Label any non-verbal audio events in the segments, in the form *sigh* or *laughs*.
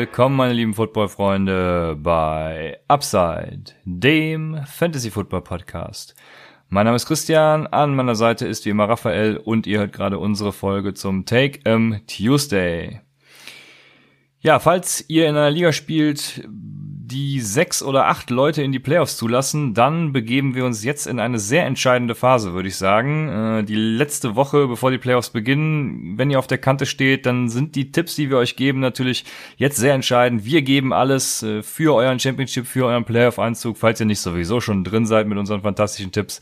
willkommen, meine lieben Football-Freunde, bei Upside, dem Fantasy-Football-Podcast. Mein Name ist Christian, an meiner Seite ist wie immer Raphael und ihr hört gerade unsere Folge zum Take em Tuesday. Ja, falls ihr in einer Liga spielt, die sechs oder acht Leute in die Playoffs zulassen, dann begeben wir uns jetzt in eine sehr entscheidende Phase, würde ich sagen. Äh, die letzte Woche, bevor die Playoffs beginnen, wenn ihr auf der Kante steht, dann sind die Tipps, die wir euch geben, natürlich jetzt sehr entscheidend. Wir geben alles äh, für euren Championship, für euren Playoff-Einzug, falls ihr nicht sowieso schon drin seid mit unseren fantastischen Tipps.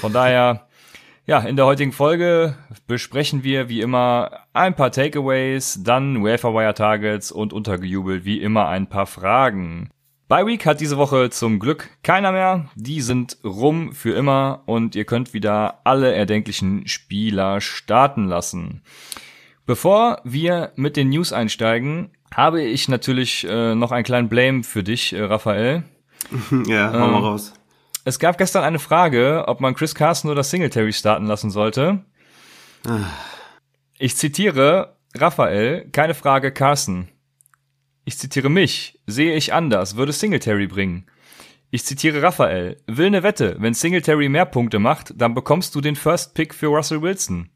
Von daher *laughs* ja, in der heutigen Folge besprechen wir wie immer ein paar Takeaways, dann Waferwire Targets und untergejubelt wie immer ein paar Fragen. Bye Week hat diese Woche zum Glück keiner mehr. Die sind rum für immer und ihr könnt wieder alle erdenklichen Spieler starten lassen. Bevor wir mit den News einsteigen, habe ich natürlich äh, noch einen kleinen Blame für dich, äh, Raphael. *laughs* ja, hau mal ähm, raus. Es gab gestern eine Frage, ob man Chris Carson oder Singletary starten lassen sollte. Ah. Ich zitiere Raphael, keine Frage Carson. Ich zitiere mich, sehe ich anders, würde Singletary bringen. Ich zitiere Raphael, will ne Wette, wenn Singletary mehr Punkte macht, dann bekommst du den First Pick für Russell Wilson.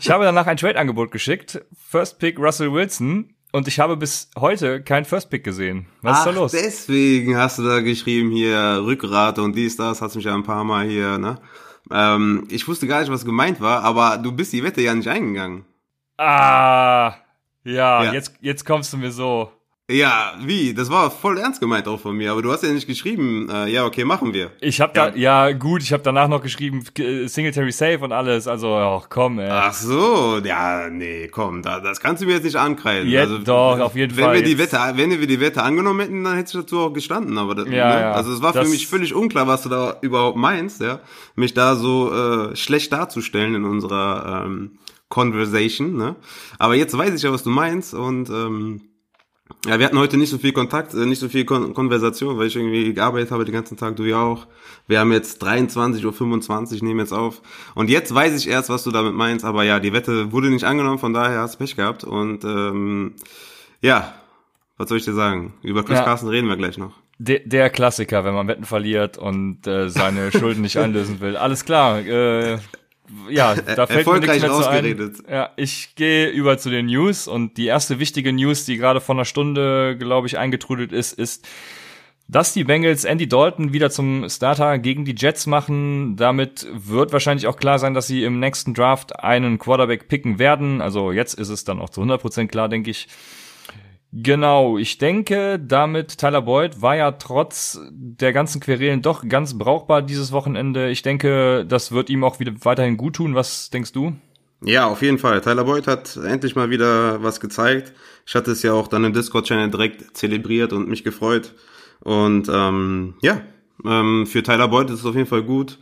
Ich habe danach ein Trade-Angebot geschickt, First Pick Russell Wilson, und ich habe bis heute keinen First Pick gesehen. Was Ach, ist da los? Deswegen hast du da geschrieben hier Rückgrat und dies, das, hast mich ja ein paar Mal hier, ne? Ähm, ich wusste gar nicht, was gemeint war, aber du bist die Wette ja nicht eingegangen. Ah, ja, ja. Jetzt, jetzt kommst du mir so. Ja, wie? Das war voll ernst gemeint auch von mir, aber du hast ja nicht geschrieben, äh, ja, okay, machen wir. Ich hab da, ja, gut, ich habe danach noch geschrieben, Singletary Safe und alles, also, ach komm, ey. Ach so, ja, nee, komm, da, das kannst du mir jetzt nicht ankreiden. Jetzt also, doch, auf jeden wenn Fall. Wir die Wette, wenn wir die Wette angenommen hätten, dann hätte ich dazu auch gestanden, aber, das, ja, ne? ja, also es war für mich völlig unklar, was du da überhaupt meinst, ja, mich da so äh, schlecht darzustellen in unserer ähm, Conversation, ne? Aber jetzt weiß ich ja, was du meinst und ähm, ja, wir hatten heute nicht so viel Kontakt, äh, nicht so viel Kon Konversation, weil ich irgendwie gearbeitet habe den ganzen Tag, du ja auch. Wir haben jetzt 23.25 Uhr, nehmen jetzt auf. Und jetzt weiß ich erst, was du damit meinst, aber ja, die Wette wurde nicht angenommen, von daher hast du Pech gehabt. Und ähm, ja, was soll ich dir sagen? Über Chris ja. Carson reden wir gleich noch. Der, der Klassiker, wenn man Wetten verliert und äh, seine Schulden nicht *laughs* einlösen will. Alles klar, äh, ja, *laughs* da fällt mir nichts mehr zu ein. Ja, ich gehe über zu den News und die erste wichtige News, die gerade vor einer Stunde, glaube ich, eingetrudelt ist, ist, dass die Bengals Andy Dalton wieder zum Starter gegen die Jets machen. Damit wird wahrscheinlich auch klar sein, dass sie im nächsten Draft einen Quarterback picken werden. Also jetzt ist es dann auch zu 100% klar, denke ich. Genau, ich denke, damit Tyler Boyd war ja trotz der ganzen Querelen doch ganz brauchbar dieses Wochenende. Ich denke, das wird ihm auch wieder weiterhin gut tun. Was denkst du? Ja, auf jeden Fall. Tyler Boyd hat endlich mal wieder was gezeigt. Ich hatte es ja auch dann im Discord-Channel direkt zelebriert und mich gefreut. Und ähm, ja, ähm, für Tyler Boyd ist es auf jeden Fall gut.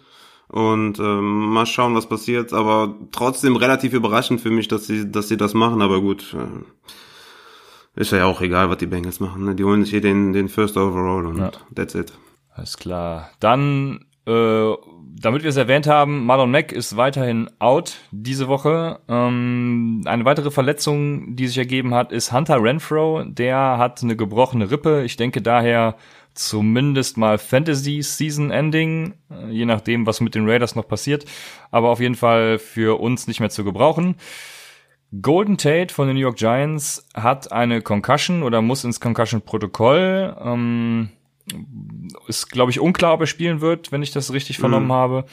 Und ähm, mal schauen, was passiert. Aber trotzdem relativ überraschend für mich, dass sie, dass sie das machen. Aber gut. Äh, ist ja auch egal, was die Bengals machen. Ne? Die holen sich hier den, den First Overall und ja. that's it. Alles klar. Dann, äh, damit wir es erwähnt haben, Marlon Mack ist weiterhin out diese Woche. Ähm, eine weitere Verletzung, die sich ergeben hat, ist Hunter Renfro. Der hat eine gebrochene Rippe. Ich denke daher zumindest mal Fantasy Season Ending, äh, je nachdem, was mit den Raiders noch passiert. Aber auf jeden Fall für uns nicht mehr zu gebrauchen. Golden Tate von den New York Giants hat eine Concussion oder muss ins Concussion-Protokoll. Ähm, ist, glaube ich, unklar, ob er spielen wird, wenn ich das richtig vernommen mhm. habe.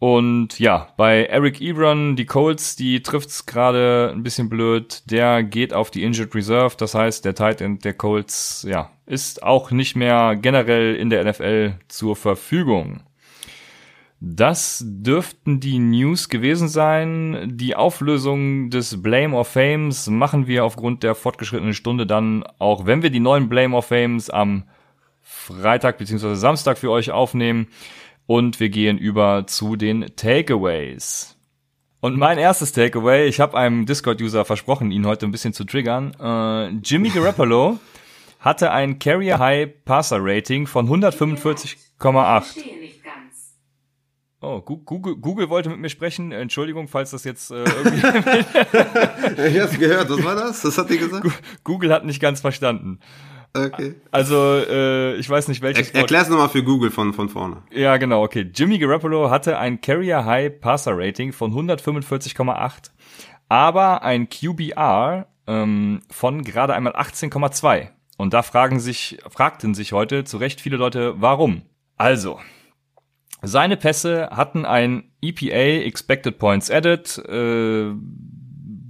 Und ja, bei Eric Ebron, die Colts, die trifft's gerade ein bisschen blöd. Der geht auf die Injured Reserve. Das heißt, der Tight End der Colts, ja, ist auch nicht mehr generell in der NFL zur Verfügung. Das dürften die News gewesen sein. Die Auflösung des Blame of Fames machen wir aufgrund der fortgeschrittenen Stunde dann, auch wenn wir die neuen Blame of Fames am Freitag bzw. Samstag für euch aufnehmen. Und wir gehen über zu den Takeaways. Und mein erstes Takeaway, ich habe einem Discord-User versprochen, ihn heute ein bisschen zu triggern. Äh, Jimmy *laughs* Garoppolo hatte ein Carrier High Passer Rating von 145,8. Oh, Google, Google wollte mit mir sprechen. Entschuldigung, falls das jetzt äh, irgendwie. *laughs* ich hab's gehört. Was war das? Das hat die gesagt. Google hat nicht ganz verstanden. Okay. Also, äh, ich weiß nicht welches. Er, erklär's nochmal für Google von, von vorne. Ja, genau, okay. Jimmy Garoppolo hatte ein Carrier High Passer Rating von 145,8, aber ein QBR ähm, von gerade einmal 18,2. Und da fragen sich, fragten sich heute zu Recht viele Leute, warum? Also, seine Pässe hatten ein EPA Expected Points Added. Äh,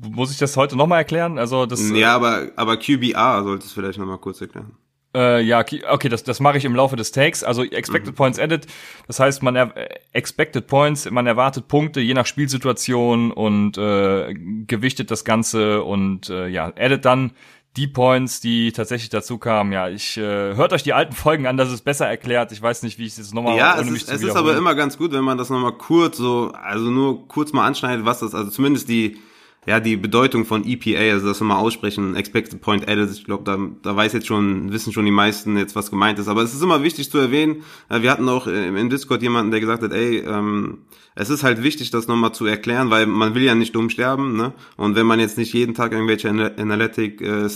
muss ich das heute nochmal erklären? Also das. Ja, aber aber QBR sollte es vielleicht nochmal kurz erklären. Äh, ja, okay, das, das mache ich im Laufe des Takes. Also Expected mhm. Points Added, das heißt, man er Expected Points, man erwartet Punkte je nach Spielsituation und äh, gewichtet das Ganze und äh, ja, Added dann die Points, die tatsächlich dazu kamen, ja, ich äh, hört euch die alten Folgen an, das ist besser erklärt. Ich weiß nicht, wie ich es jetzt nochmal Ja, ohne es ist, es ist aber immer ganz gut, wenn man das nochmal kurz so, also nur kurz mal anschneidet, was das, also zumindest die ja, die Bedeutung von EPA, also das wir mal aussprechen, Expected Point Added, ich glaube, da, da weiß jetzt schon, wissen schon die meisten jetzt, was gemeint ist. Aber es ist immer wichtig zu erwähnen, äh, wir hatten auch im Discord jemanden, der gesagt hat, ey, ähm, es ist halt wichtig, das nochmal zu erklären, weil man will ja nicht dumm sterben, ne? Und wenn man jetzt nicht jeden Tag irgendwelche Analytic äh,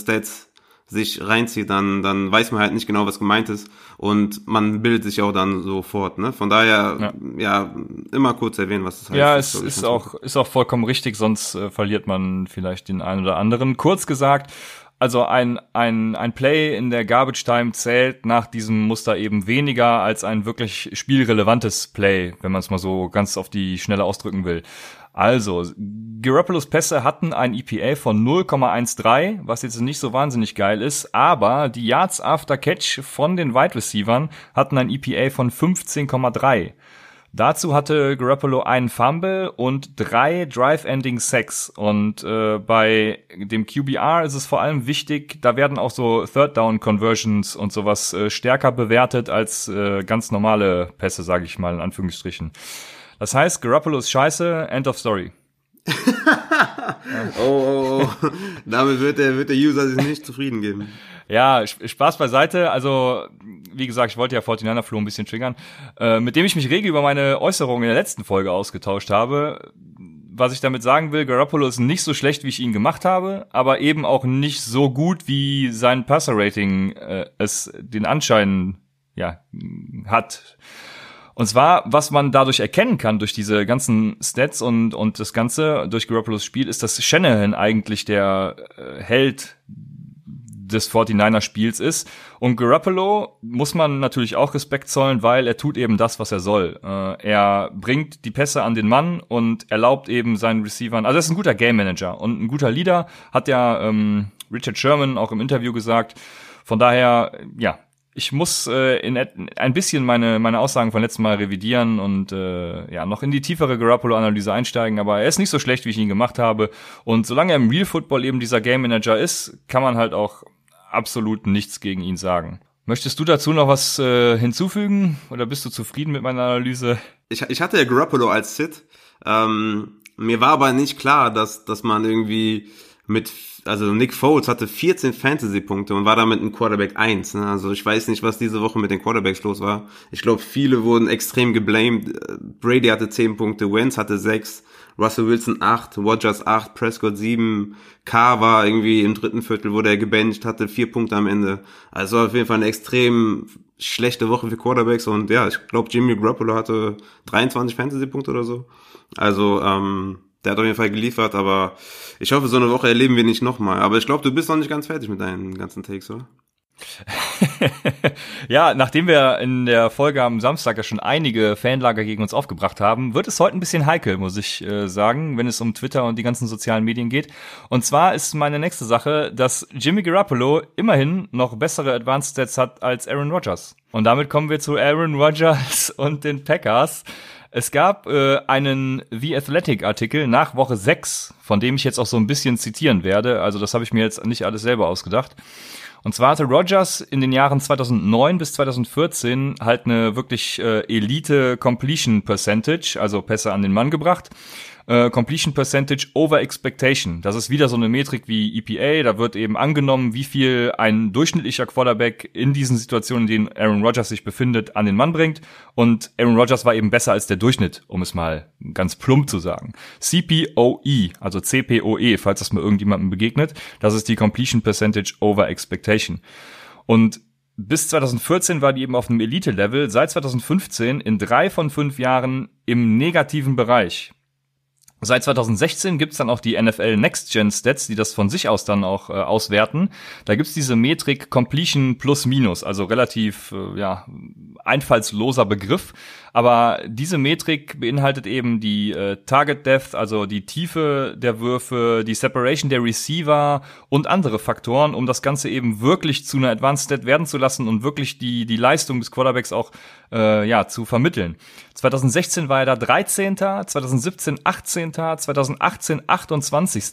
sich reinzieht, dann, dann weiß man halt nicht genau, was gemeint ist und man bildet sich auch dann sofort. Ne? Von daher, ja. ja, immer kurz erwähnen, was das heißt. Ja, es ist auch, ist auch vollkommen richtig, sonst äh, verliert man vielleicht den einen oder anderen. Kurz gesagt, also ein, ein, ein Play in der Garbage Time zählt nach diesem Muster eben weniger als ein wirklich spielrelevantes Play, wenn man es mal so ganz auf die Schnelle ausdrücken will. Also, Garoppolo's Pässe hatten ein EPA von 0,13, was jetzt nicht so wahnsinnig geil ist, aber die Yards after Catch von den Wide Receivers hatten ein EPA von 15,3. Dazu hatte Garoppolo einen Fumble und drei Drive-Ending Sacks. Und äh, bei dem QBR ist es vor allem wichtig, da werden auch so Third-Down-Conversions und sowas äh, stärker bewertet als äh, ganz normale Pässe, sage ich mal in Anführungsstrichen. Das heißt, Garoppolo ist scheiße, end of story. *laughs* oh, oh, oh, damit wird der, wird der User sich nicht zufrieden geben. Ja, Spaß beiseite. Also, wie gesagt, ich wollte ja 49er Flo ein bisschen triggern. Äh, mit dem ich mich rege über meine Äußerungen in der letzten Folge ausgetauscht habe. Was ich damit sagen will, Garoppolo ist nicht so schlecht, wie ich ihn gemacht habe, aber eben auch nicht so gut, wie sein Passer-Rating äh, es den Anschein ja, hat. Und zwar, was man dadurch erkennen kann, durch diese ganzen Stats und, und das Ganze, durch Garoppolo's Spiel, ist, dass Shanahan eigentlich der äh, Held des 49er Spiels ist. Und Garoppolo muss man natürlich auch Respekt zollen, weil er tut eben das, was er soll. Äh, er bringt die Pässe an den Mann und erlaubt eben seinen Receivern, also er ist ein guter Game Manager und ein guter Leader, hat ja ähm, Richard Sherman auch im Interview gesagt. Von daher, ja, ich muss äh, in ein bisschen meine meine Aussagen von letztem Mal revidieren und äh, ja noch in die tiefere Garoppolo-Analyse einsteigen. Aber er ist nicht so schlecht, wie ich ihn gemacht habe. Und solange er im Real Football eben dieser Game Manager ist, kann man halt auch absolut nichts gegen ihn sagen. Möchtest du dazu noch was äh, hinzufügen oder bist du zufrieden mit meiner Analyse? Ich, ich hatte ja Garoppolo als Sit. Ähm, mir war aber nicht klar, dass dass man irgendwie mit also Nick Foles hatte 14 Fantasy-Punkte und war damit ein Quarterback 1. Ne? Also ich weiß nicht, was diese Woche mit den Quarterbacks los war. Ich glaube, viele wurden extrem geblamed. Brady hatte 10 Punkte, Wentz hatte 6, Russell Wilson 8, Rogers 8, Prescott 7, Carr war irgendwie im dritten Viertel, wurde er gebencht, hatte 4 Punkte am Ende. Also auf jeden Fall eine extrem schlechte Woche für Quarterbacks und ja, ich glaube, Jimmy Garoppolo hatte 23 Fantasy-Punkte oder so. Also ähm, der hat auf jeden Fall geliefert, aber ich hoffe, so eine Woche erleben wir nicht nochmal. Aber ich glaube, du bist noch nicht ganz fertig mit deinen ganzen Takes, oder? *laughs* ja, nachdem wir in der Folge am Samstag ja schon einige Fanlager gegen uns aufgebracht haben, wird es heute ein bisschen heikel, muss ich äh, sagen, wenn es um Twitter und die ganzen sozialen Medien geht. Und zwar ist meine nächste Sache, dass Jimmy Garoppolo immerhin noch bessere Advanced Stats hat als Aaron Rodgers. Und damit kommen wir zu Aaron Rodgers *laughs* und den Packers. Es gab äh, einen The Athletic Artikel nach Woche 6, von dem ich jetzt auch so ein bisschen zitieren werde. Also das habe ich mir jetzt nicht alles selber ausgedacht. Und zwar hatte Rogers in den Jahren 2009 bis 2014 halt eine wirklich äh, Elite Completion Percentage, also Pässe an den Mann gebracht. Äh, Completion Percentage over Expectation. Das ist wieder so eine Metrik wie EPA. Da wird eben angenommen, wie viel ein durchschnittlicher Quarterback in diesen Situationen, in denen Aaron Rodgers sich befindet, an den Mann bringt. Und Aaron Rodgers war eben besser als der Durchschnitt, um es mal ganz plump zu sagen. CPOE, also CPOE, falls das mal irgendjemandem begegnet, das ist die Completion Percentage over Expectation. Und bis 2014 war die eben auf einem Elite-Level, seit 2015 in drei von fünf Jahren im negativen Bereich. Seit 2016 gibt's dann auch die NFL Next Gen Stats, die das von sich aus dann auch äh, auswerten. Da gibt's diese Metrik Completion plus minus, also relativ äh, ja, einfallsloser Begriff. Aber diese Metrik beinhaltet eben die äh, Target Depth, also die Tiefe der Würfe, die Separation der Receiver und andere Faktoren, um das Ganze eben wirklich zu einer Advanced Stat werden zu lassen und wirklich die, die Leistung des Quarterbacks auch äh, ja, zu vermitteln. 2016 war er da 13., 2017 18., 2018 28.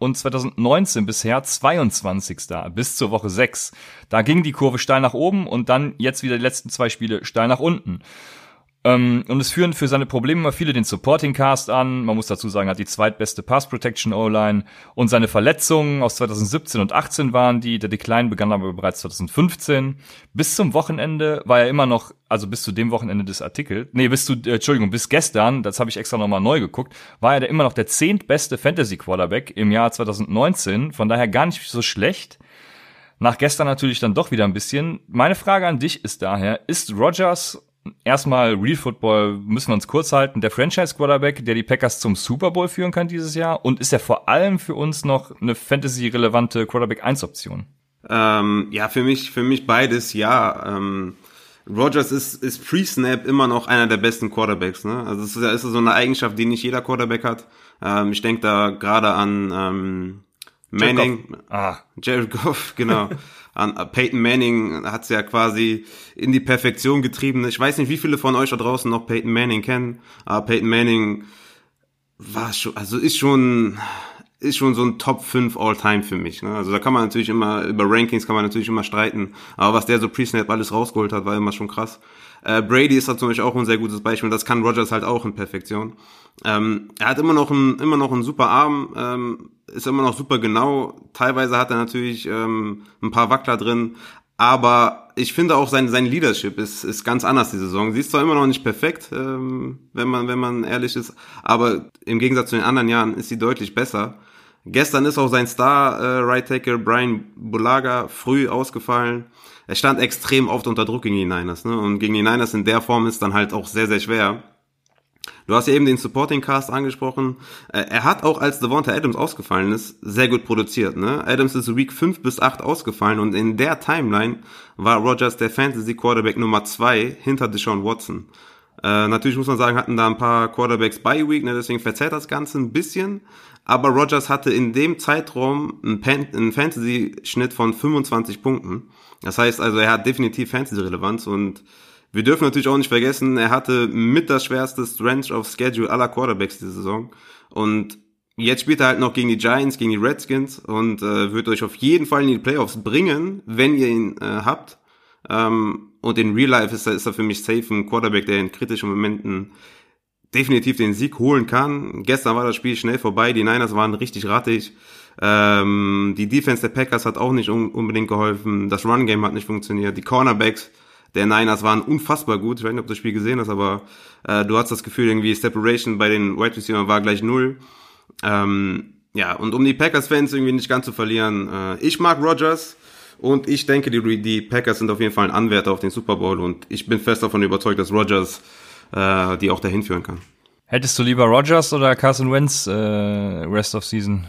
und 2019 bisher 22. bis zur Woche 6. Da ging die Kurve steil nach oben und dann jetzt wieder die letzten zwei Spiele steil nach unten. Ähm, und es führen für seine Probleme immer viele den Supporting Cast an. Man muss dazu sagen, hat die zweitbeste Pass Protection O-Line und seine Verletzungen aus 2017 und 18 waren die. Der Decline begann aber bereits 2015. Bis zum Wochenende war er immer noch, also bis zu dem Wochenende des Artikels, nee, bis zu, äh, Entschuldigung, bis gestern, das habe ich extra nochmal neu geguckt, war er immer noch der zehntbeste Fantasy Quarterback im Jahr 2019. Von daher gar nicht so schlecht. Nach gestern natürlich dann doch wieder ein bisschen. Meine Frage an dich ist daher, ist Rogers erstmal Real Football müssen wir uns kurz halten. Der Franchise Quarterback, der die Packers zum Super Bowl führen kann dieses Jahr und ist er vor allem für uns noch eine Fantasy relevante Quarterback 1 Option? Ähm, ja, für mich, für mich beides ja. Ähm, Rogers ist, ist pre-Snap immer noch einer der besten Quarterbacks. Ne? Also es ist, ist so eine Eigenschaft, die nicht jeder Quarterback hat. Ähm, ich denke da gerade an ähm, Manning, Jared Goff. Ah. Jared *laughs* Goff, genau. An Peyton Manning hat es ja quasi in die Perfektion getrieben. Ich weiß nicht, wie viele von euch da draußen noch Peyton Manning kennen, aber Peyton Manning war schon, also ist schon, ist schon so ein Top 5 All-Time für mich. Ne? Also da kann man natürlich immer, über Rankings kann man natürlich immer streiten, aber was der so pre-snap alles rausgeholt hat, war immer schon krass. Äh, Brady ist da zum Beispiel auch ein sehr gutes Beispiel, das kann Rogers halt auch in Perfektion. Ähm, er hat immer noch einen, immer noch einen super Arm, ähm, ist immer noch super genau. Teilweise hat er natürlich ähm, ein paar Wackler drin, aber ich finde auch sein, sein Leadership ist, ist ganz anders die Saison. Sie ist zwar immer noch nicht perfekt, ähm, wenn man, wenn man ehrlich ist, aber im Gegensatz zu den anderen Jahren ist sie deutlich besser. Gestern ist auch sein Star äh, Right Tackle Brian Bulaga früh ausgefallen. Er stand extrem oft unter Druck gegen die Niners, ne? Und gegen die Niners in der Form ist dann halt auch sehr, sehr schwer. Du hast ja eben den Supporting Cast angesprochen. Äh, er hat auch, als Devonta Adams ausgefallen ist, sehr gut produziert. Ne? Adams ist Week 5 bis 8 ausgefallen und in der Timeline war Rogers der Fantasy Quarterback Nummer 2 hinter Deshaun Watson. Äh, natürlich muss man sagen, hatten da ein paar Quarterbacks bei Week, ne, deswegen verzerrt das Ganze ein bisschen. Aber Rogers hatte in dem Zeitraum einen, einen Fantasy-Schnitt von 25 Punkten. Das heißt also, er hat definitiv Fantasy-Relevanz und wir dürfen natürlich auch nicht vergessen, er hatte mit das schwerste Strength of Schedule aller Quarterbacks diese Saison. Und jetzt spielt er halt noch gegen die Giants, gegen die Redskins und äh, wird euch auf jeden Fall in die Playoffs bringen, wenn ihr ihn äh, habt. Ähm, und in Real Life ist er, ist er für mich safe ein Quarterback, der in kritischen Momenten definitiv den Sieg holen kann. Gestern war das Spiel schnell vorbei, die Niners waren richtig rattig. Ähm, die Defense der Packers hat auch nicht un unbedingt geholfen. Das Run Game hat nicht funktioniert. Die Cornerbacks der Niners waren unfassbar gut. Ich weiß nicht, ob du das Spiel gesehen hast, aber äh, du hast das Gefühl, irgendwie Separation bei den Wide Receivers war gleich null. Ähm, ja, und um die Packers-Fans irgendwie nicht ganz zu verlieren, äh, ich mag Rogers und ich denke, die, die Packers sind auf jeden Fall ein Anwärter auf den Super Bowl und ich bin fest davon überzeugt, dass Rogers äh, die auch dahin führen kann. Hättest du lieber Rogers oder Carson Wentz äh, Rest of Season?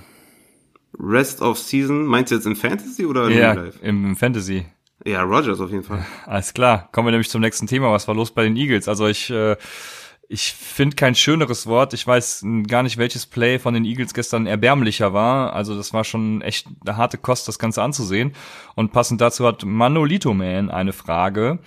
Rest of Season, meinst du jetzt in Fantasy oder in ja, Live? Im, im Fantasy. Ja, Rogers auf jeden Fall. *laughs* Alles klar. Kommen wir nämlich zum nächsten Thema. Was war los bei den Eagles? Also ich, äh, ich finde kein schöneres Wort. Ich weiß gar nicht, welches Play von den Eagles gestern erbärmlicher war. Also das war schon echt eine harte Kost, das Ganze anzusehen. Und passend dazu hat Manolito Man eine Frage.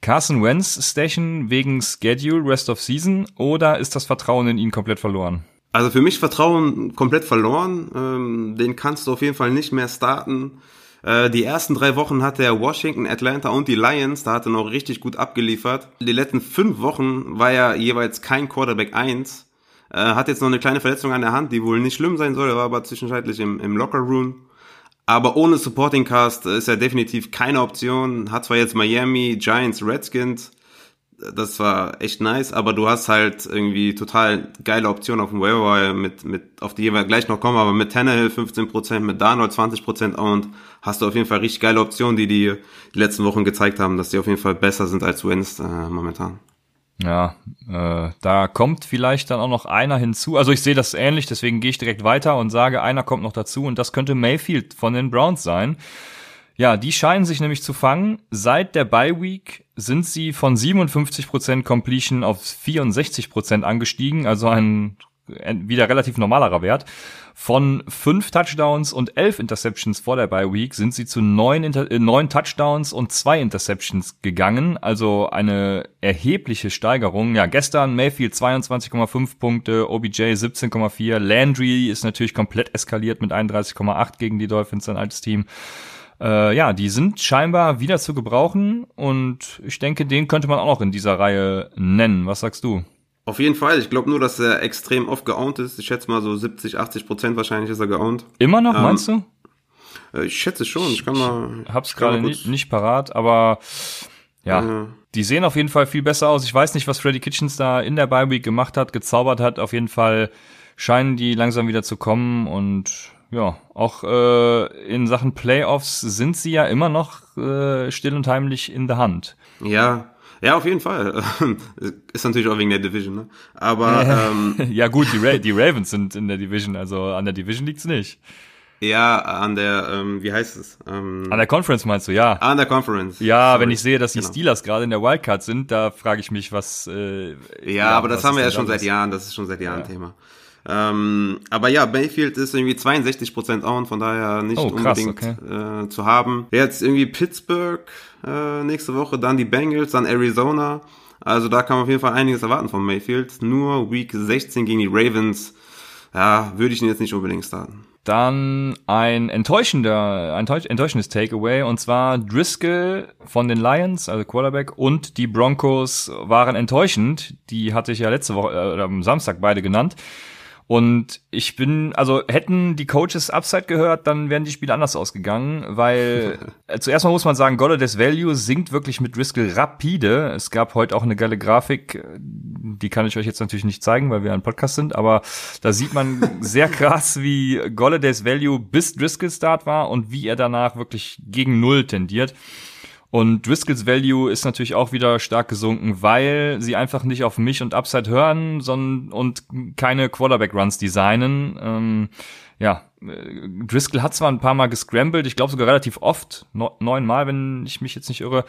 Carson Wentz stechen wegen Schedule Rest of Season oder ist das Vertrauen in ihn komplett verloren? Also für mich Vertrauen komplett verloren. Ähm, den kannst du auf jeden Fall nicht mehr starten. Äh, die ersten drei Wochen hatte er Washington, Atlanta und die Lions, da hat er noch richtig gut abgeliefert. Die letzten fünf Wochen war er jeweils kein Quarterback 1. Äh, hat jetzt noch eine kleine Verletzung an der Hand, die wohl nicht schlimm sein soll, er war aber zwischenzeitlich im, im Locker Room. Aber ohne Supporting Cast ist er definitiv keine Option. Hat zwar jetzt Miami, Giants, Redskins, das war echt nice, aber du hast halt irgendwie total geile Optionen auf dem Waiver mit, mit, auf die wir gleich noch kommen, aber mit Tannehill 15%, mit Darnold 20% und hast du auf jeden Fall richtig geile Optionen, die die, die letzten Wochen gezeigt haben, dass die auf jeden Fall besser sind als Wins äh, momentan. Ja, äh, da kommt vielleicht dann auch noch einer hinzu. Also ich sehe das ähnlich, deswegen gehe ich direkt weiter und sage, einer kommt noch dazu und das könnte Mayfield von den Browns sein. Ja, die scheinen sich nämlich zu fangen. Seit der Bye Week sind sie von 57% Completion auf 64% angestiegen, also ein wieder relativ normalerer Wert. Von fünf Touchdowns und elf Interceptions vor der Bye Week sind sie zu neun, Inter äh, neun Touchdowns und zwei Interceptions gegangen. Also eine erhebliche Steigerung. Ja, gestern Mayfield 22,5 Punkte, OBJ 17,4. Landry ist natürlich komplett eskaliert mit 31,8 gegen die Dolphins, ein altes Team. Äh, ja, die sind scheinbar wieder zu gebrauchen und ich denke, den könnte man auch noch in dieser Reihe nennen. Was sagst du? Auf jeden Fall. Ich glaube nur, dass er extrem oft geowned ist. Ich schätze mal so 70, 80 Prozent wahrscheinlich ist er geowned. Immer noch, ähm, meinst du? Äh, ich schätze schon. Ich kann mal. Hab's gerade nicht, nicht parat, aber ja, äh, die sehen auf jeden Fall viel besser aus. Ich weiß nicht, was Freddy Kitchens da in der Bye Week gemacht hat, gezaubert hat. Auf jeden Fall scheinen die langsam wieder zu kommen und ja, auch äh, in Sachen Playoffs sind sie ja immer noch äh, still und heimlich in der Hand. Ja, ja, auf jeden Fall. *laughs* Ist natürlich auch wegen der Division, ne? Aber ähm, *laughs* ja gut, die, Ra die Ravens sind in der Division, also an der Division liegt's nicht. Ja, an der, ähm, wie heißt es? Ähm, an der Conference meinst du, ja. An der Conference. Ja, Sorry. wenn ich sehe, dass die genau. Steelers gerade in der Wildcard sind, da frage ich mich, was. Äh, ja, ja aber das haben wir ja schon seit Jahren, das ist schon seit Jahren ja. Thema. Ähm, aber ja, Bayfield ist irgendwie 62% owned, von daher nicht oh, krass, unbedingt okay. äh, zu haben. Jetzt irgendwie Pittsburgh äh, nächste Woche, dann die Bengals, dann Arizona. Also da kann man auf jeden Fall einiges erwarten von Mayfield. Nur Week 16 gegen die Ravens, ja, würde ich ihn jetzt nicht unbedingt starten. Dann ein enttäuschender, ein enttäuschendes Takeaway und zwar Driscoll von den Lions, also Quarterback, und die Broncos waren enttäuschend. Die hatte ich ja letzte Woche, äh, am Samstag beide genannt. Und ich bin, also hätten die Coaches Upside gehört, dann wären die Spiele anders ausgegangen, weil *laughs* äh, zuerst mal muss man sagen, Golladay Value sinkt wirklich mit Driscoll rapide. Es gab heute auch eine geile Grafik, die kann ich euch jetzt natürlich nicht zeigen, weil wir ein Podcast sind, aber da sieht man *laughs* sehr krass, wie Golladay's Value bis Driscoll Start war und wie er danach wirklich gegen Null tendiert. Und Driscolls Value ist natürlich auch wieder stark gesunken, weil sie einfach nicht auf mich und Upside hören, sondern und keine Quarterback-Runs designen. Ähm, ja, äh, Driscoll hat zwar ein paar Mal gescrambled, ich glaube sogar relativ oft, neunmal, wenn ich mich jetzt nicht irre.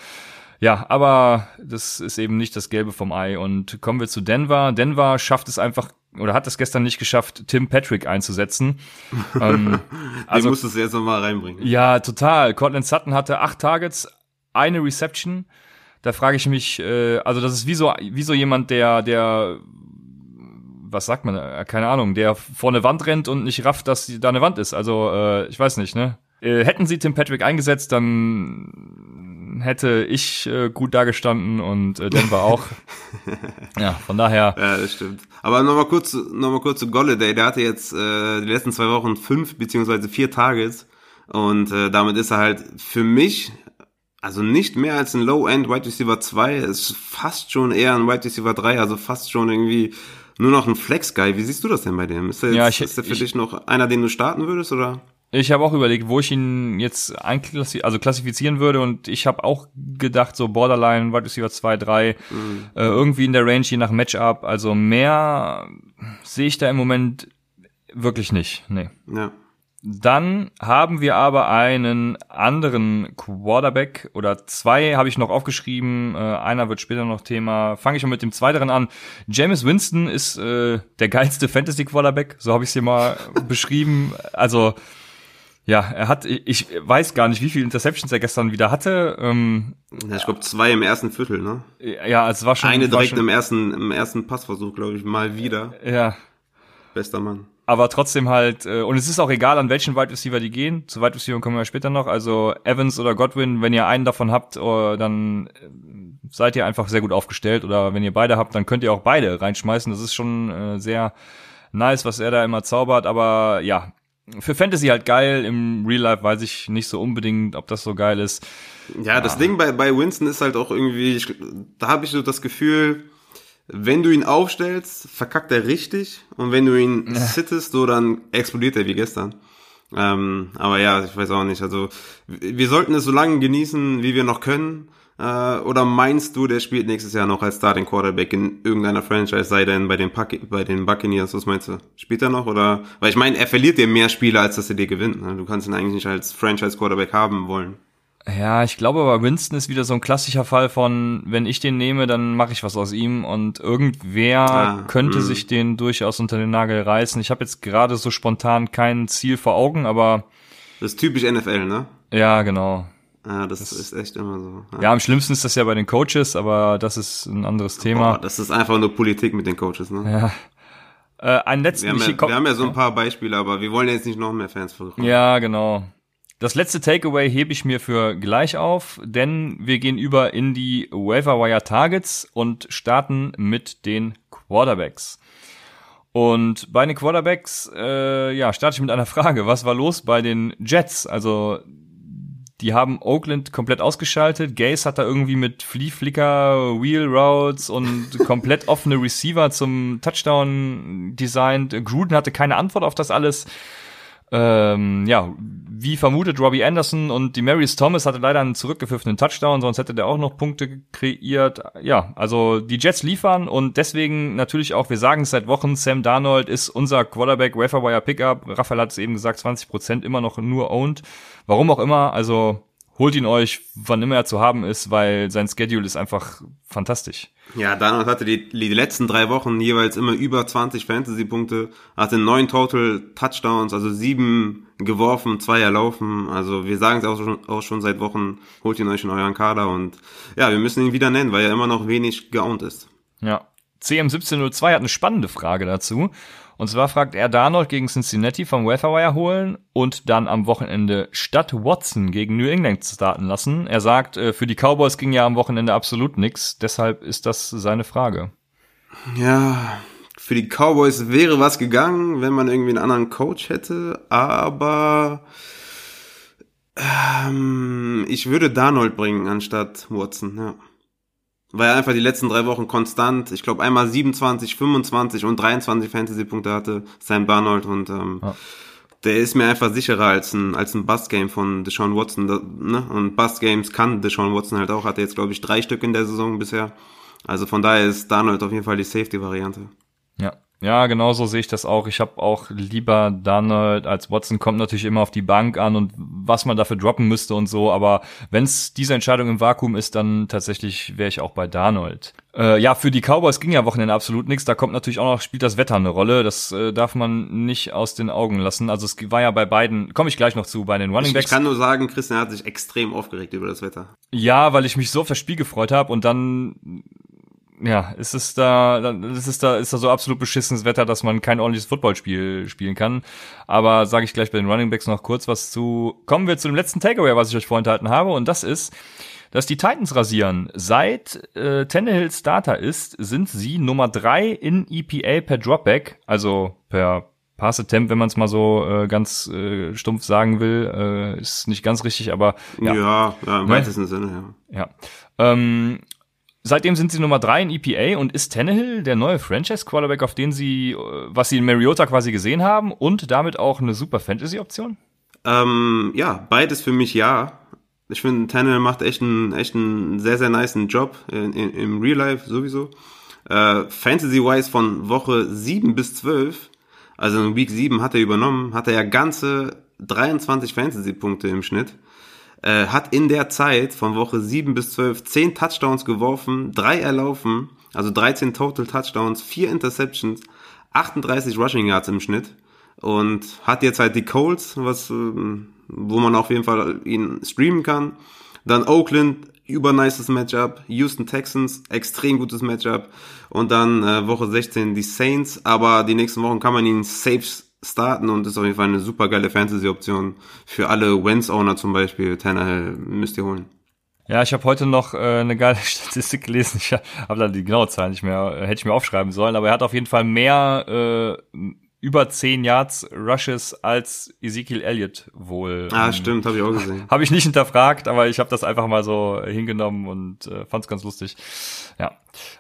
Ja, aber das ist eben nicht das Gelbe vom Ei. Und kommen wir zu Denver. Denver schafft es einfach oder hat es gestern nicht geschafft, Tim Patrick einzusetzen. *laughs* ähm, also musstest du jetzt nochmal reinbringen. Ja, total. Cortland Sutton hatte acht Targets, eine Reception. Da frage ich mich, äh, also das ist wie so, wie so jemand, der, der, was sagt man, äh, keine Ahnung, der vor eine Wand rennt und nicht rafft, dass da eine Wand ist. Also äh, ich weiß nicht, ne? Äh, hätten sie Tim Patrick eingesetzt, dann hätte ich äh, gut dagestanden und äh, Denver auch. *laughs* ja, von daher. Ja, das stimmt. Aber nochmal kurz, noch mal kurz zu Golladay. Der hatte jetzt äh, die letzten zwei Wochen fünf beziehungsweise vier Targets. Und äh, damit ist er halt für mich also nicht mehr als ein Low-End Wide Receiver 2, ist fast schon eher ein Wide Receiver 3, also fast schon irgendwie nur noch ein Flex-Guy. Wie siehst du das denn bei dem? Ist der, ja, ich, ist der für ich, dich noch einer, den du starten würdest, oder? Ich habe auch überlegt, wo ich ihn jetzt einklassi also klassifizieren würde und ich habe auch gedacht, so Borderline, Wide Receiver 2, 3, mhm. äh, irgendwie in der Range, je nach Matchup. Also mehr sehe ich da im Moment wirklich nicht. Nee. Ja. Dann haben wir aber einen anderen Quarterback oder zwei habe ich noch aufgeschrieben. Äh, einer wird später noch Thema. Fange ich mal mit dem zweiteren an. James Winston ist äh, der geilste Fantasy Quarterback, so habe ich es hier mal *laughs* beschrieben. Also ja, er hat, ich weiß gar nicht, wie viele Interceptions er gestern wieder hatte. Ähm, ich glaube zwei im ersten Viertel, ne? Ja, es war schon. Eine direkt schon, im ersten, im ersten Passversuch, glaube ich, mal wieder. Ja. Bester Mann. Aber trotzdem halt, äh, und es ist auch egal, an welchen Wide Receiver die gehen. Zu Wide Receiver kommen wir später noch. Also Evans oder Godwin, wenn ihr einen davon habt, oh, dann äh, seid ihr einfach sehr gut aufgestellt. Oder wenn ihr beide habt, dann könnt ihr auch beide reinschmeißen. Das ist schon äh, sehr nice, was er da immer zaubert. Aber ja, für Fantasy halt geil. Im Real Life weiß ich nicht so unbedingt, ob das so geil ist. Ja, das Ding bei, bei Winston ist halt auch irgendwie, ich, da habe ich so das Gefühl, wenn du ihn aufstellst, verkackt er richtig. Und wenn du ihn ja. sittest, so dann explodiert er wie gestern. Ähm, aber ja, ich weiß auch nicht. Also wir sollten es so lange genießen, wie wir noch können. Äh, oder meinst du, der spielt nächstes Jahr noch als Starting Quarterback in irgendeiner Franchise, sei denn bei den, Pack bei den Buccaneers? Was meinst du? Spielt er noch? Oder? Weil ich meine, er verliert dir mehr Spiele, als dass er dir gewinnt. Ne? Du kannst ihn eigentlich nicht als Franchise Quarterback haben wollen. Ja, ich glaube aber Winston ist wieder so ein klassischer Fall von, wenn ich den nehme, dann mache ich was aus ihm und irgendwer ah, könnte mh. sich den durchaus unter den Nagel reißen. Ich habe jetzt gerade so spontan kein Ziel vor Augen, aber das ist typisch NFL, ne? Ja, genau. Ja, das, das ist echt immer so. Ja. ja. am schlimmsten ist das ja bei den Coaches, aber das ist ein anderes Thema. Boah, das ist einfach nur Politik mit den Coaches, ne? Ja. Äh, ein letzten wir haben, ja, wir haben ja so ein paar Beispiele, aber wir wollen jetzt nicht noch mehr Fans versuchen. Ja, genau. Das letzte Takeaway hebe ich mir für gleich auf, denn wir gehen über in die Waiver Wire Targets und starten mit den Quarterbacks. Und bei den Quarterbacks, äh, ja, starte ich mit einer *laughs* Frage. Was war los bei den Jets? Also, die haben Oakland komplett ausgeschaltet. Gaze hat da irgendwie mit Flea Flicker, Wheel Routes und *laughs* komplett offene Receiver zum Touchdown designt. Gruden hatte keine Antwort auf das alles ähm, ja, wie vermutet, Robbie Anderson und Demarius Thomas hatte leider einen zurückgepfiffenen Touchdown, sonst hätte der auch noch Punkte kreiert. Ja, also die Jets liefern und deswegen natürlich auch, wir sagen es seit Wochen, Sam Darnold ist unser Quarterback, Waferwire Pickup. Raphael hat es eben gesagt, 20 Prozent immer noch nur owned. Warum auch immer, also holt ihn euch, wann immer er zu haben ist, weil sein Schedule ist einfach fantastisch. Ja, Donald hatte die, die letzten drei Wochen jeweils immer über 20 Fantasy-Punkte, hatte neun Total Touchdowns, also sieben geworfen, zwei erlaufen. Also wir sagen es auch schon, auch schon seit Wochen, holt ihn euch in euren Kader und ja, wir müssen ihn wieder nennen, weil er immer noch wenig geowned ist. Ja. CM1702 hat eine spannende Frage dazu. Und zwar fragt er Darnold gegen Cincinnati vom Weatherwire holen und dann am Wochenende statt Watson gegen New England starten lassen. Er sagt, äh, für die Cowboys ging ja am Wochenende absolut nichts, deshalb ist das seine Frage. Ja, für die Cowboys wäre was gegangen, wenn man irgendwie einen anderen Coach hätte, aber ähm, ich würde Darnold bringen anstatt Watson, ja weil er einfach die letzten drei Wochen konstant, ich glaube einmal 27, 25 und 23 Fantasy-Punkte hatte, Sam Barnold und ähm, ja. der ist mir einfach sicherer als ein, als ein Bust-Game von Deshaun Watson. Ne? Und Bust-Games kann Deshaun Watson halt auch, hat er jetzt glaube ich drei Stück in der Saison bisher. Also von daher ist Darnold auf jeden Fall die Safety-Variante. Ja, ja, genau so sehe ich das auch. Ich habe auch lieber Donald als Watson. Kommt natürlich immer auf die Bank an und was man dafür droppen müsste und so. Aber wenn es diese Entscheidung im Vakuum ist, dann tatsächlich wäre ich auch bei Darnold. Äh, ja, für die Cowboys ging ja Wochenende absolut nichts. Da kommt natürlich auch noch, spielt das Wetter eine Rolle. Das äh, darf man nicht aus den Augen lassen. Also es war ja bei beiden, komme ich gleich noch zu, bei den Running Backs. Ich, ich kann nur sagen, Christian hat sich extrem aufgeregt über das Wetter. Ja, weil ich mich so auf das Spiel gefreut habe und dann ja, ist es da, ist es da, ist da so absolut beschissenes Wetter, dass man kein ordentliches Footballspiel spielen kann. Aber sage ich gleich bei den Running Backs noch kurz was zu. Kommen wir zu dem letzten Takeaway, was ich euch vorenthalten habe, und das ist, dass die Titans rasieren. Seit äh, Tannehill Starter ist, sind sie Nummer drei in EPA per Dropback, also per Pass Attempt, wenn man es mal so äh, ganz äh, stumpf sagen will, äh, ist nicht ganz richtig, aber ja, ja, ja im ne? weitesten Sinne, ja. Ja. Ähm, Seitdem sind sie Nummer drei in EPA und ist Tannehill der neue Franchise-Quarterback, auf den sie, äh, was sie in Mariota quasi gesehen haben und damit auch eine super Fantasy-Option? Ähm, ja, beides für mich ja. Ich finde, Tannehill macht echt einen, echt einen sehr, sehr niceen Job in, in, im Real Life sowieso. Äh, Fantasy-wise von Woche 7 bis 12, also in Week 7 hat er übernommen, hat er ja ganze 23 Fantasy-Punkte im Schnitt äh, hat in der Zeit von Woche 7 bis 12 10 Touchdowns geworfen, 3 erlaufen, also 13 Total Touchdowns, 4 Interceptions, 38 Rushing Yards im Schnitt und hat jetzt halt die Colts, was, ähm, wo man auf jeden Fall ihn streamen kann. Dann Oakland, übernices Matchup. Houston Texans, extrem gutes Matchup. Und dann äh, Woche 16 die Saints, aber die nächsten Wochen kann man ihn safe starten und ist auf jeden Fall eine super geile Fantasy-Option für alle Wentz-Owner zum Beispiel. Tannehill müsst ihr holen. Ja, ich habe heute noch äh, eine geile *laughs* Statistik gelesen. Ich habe da die genaue Zahl nicht mehr, äh, hätte ich mir aufschreiben sollen, aber er hat auf jeden Fall mehr äh, über 10 Yards Rushes als Ezekiel Elliott wohl. Ah, ähm, stimmt, habe ich auch gesehen. *laughs* habe ich nicht hinterfragt, aber ich habe das einfach mal so hingenommen und äh, fand es ganz lustig. Ja.